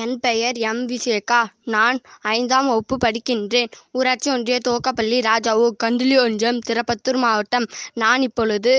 என் பெயர் எம். விசேகா நான் ஐந்தாம் வகுப்பு படிக்கின்றேன். ஊராட்சி ஒன்றிய துவக்கப்பள்ளி ராஜாவு கந்துலி ஒன்றியம் திருப்பத்தூர் மாவட்டம். நான் இப்பொழுது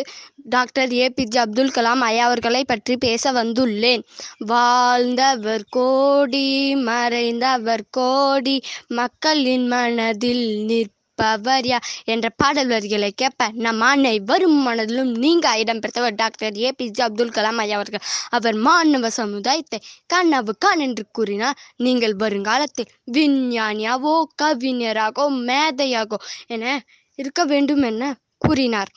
டாக்டர் ஏபிஜே அப்துல் கலாம் ஐயா அவர்களை பற்றி பேச வந்துள்ளேன். வாழ்ந்தவர் கோடி மறைந்தவர் கோடி மக்களின் மனதில் நிற்பவர் பவர்யா என்ற பாடல் வரிகளை கேட்ப நம் அனைவரும் மனதிலும் நீங்க இடம்பெற்றவர் doctor A P J Abdul Kalam ஐயா அவர்கள். அவர் மாணவ சமுதாயத்தை கனவு கான் என்று கூறினார். நீங்கள் வருங்காலத்தில் விஞ்ஞானியாவோ கவிஞராகோ மேதையாகோ என இருக்க வேண்டும் என கூறினார்.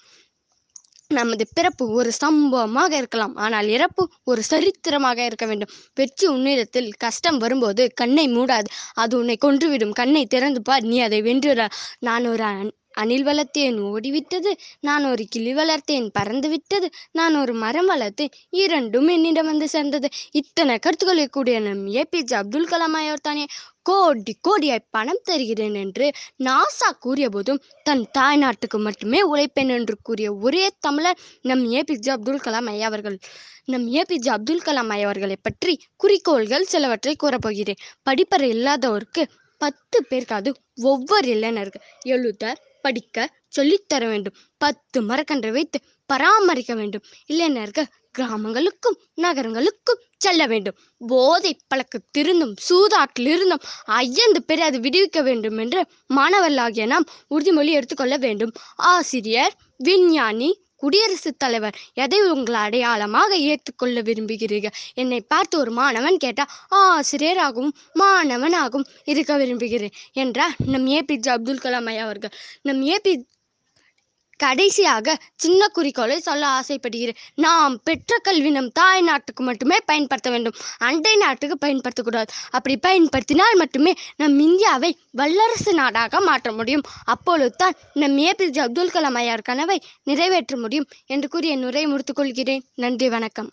நமது பிறப்பு ஒரு சம்பவமாக இருக்கலாம். ஆனால் இறப்பு ஒரு சரித்திரமாக இருக்க வேண்டும். வெற்றி உன்னிடத்தில் கஷ்டம் வரும்போது கண்ணை மூடாது. அது உன்னை கொன்றுவிடும். கண்ணை திறந்து பார். நீ அதை வென்றுற நான் ஒரு அன்- அணில் வளர்த்தேன். ஓடிவிட்டது. நான் ஒரு கிளி வளர்த்தேன். பறந்து விட்டது நான் ஒரு மரம் வளர்த்தேன். இரண்டும் என்னிடம் வந்து சேர்ந்தது. இத்தனை கருத்துக்களை கூடிய நம் ஏபிஜே அப்துல் கலாம் ஐயர் தானே. கோடி கோடியாய் பணம் தருகிறேன் என்று நாசா கூறிய போதும் தன் தாய் நாட்டுக்கு மட்டுமே உழைப்பேன் என்று கூறிய ஒரே தமிழர் நம் ஏபிஜே அப்துல் கலாம் ஐயா அவர்கள். நம் ஏபிஜே அப்துல் கலாம் ஐயா அவர்களை பற்றி குறிக்கோள்கள் சிலவற்றை கூறப்போகிறேன். படிப்பறை இல்லாதவருக்கு பத்து பேருக்காவது ஒவ்வொரு இளைஞருக்கு எழுத படிக்க சொல்லித்தர வேண்டும். பத்து மரக்கன்றை வைத்து பராமரிக்க வேண்டும். இளைஞர்கள் கிராமங்களுக்கும் நகரங்களுக்கும் செல்ல வேண்டும். போதை பழக்கத்திருந்தும் சூதாட்டிலிருந்தும் ஐயந்து பேரை அது விடுவிக்க வேண்டும் என்று மாணவர்களாகிய நாம் உறுதிமொழி எடுத்துக்கொள்ள வேண்டும். ஆசிரியர் விஞ்ஞானி குடியரசுத் தலைவர் எதை உங்கள் அடையாளமாக ஏற்றுக்கொள்ள விரும்புகிறீர்கள்? என்னை பார்த்து ஒரு மாணவன் கேட்டால் ஆசிரியராகவும் மாணவனாகவும் இருக்க விரும்புகிறேன் என்றார் நம் ஏபிஜே அப்துல் கலாம் ஐயா அவர்கள். நம் ஏபி கடைசியாக சின்ன குறிக்கோளை சொல்ல ஆசைப்படுகிறேன். நாம் பெற்ற கல்வி நம் தாய் நாட்டுக்கு மட்டுமே பயன்படுத்த வேண்டும். அண்டை நாட்டுக்கு பயன்படுத்தக்கூடாது. அப்படி பயன்படுத்தினால் மட்டுமே நம் இந்தியாவை வல்லரசு நாடாக மாற்ற முடியும். அப்பொழுது தான் நம் ஏபிஜே அப்துல் கலாம் ஐயார் கனவை நிறைவேற்ற முடியும் என்று கூறி என் உரையை முடித்துக்கொள்கிறேன் நன்றி வணக்கம்.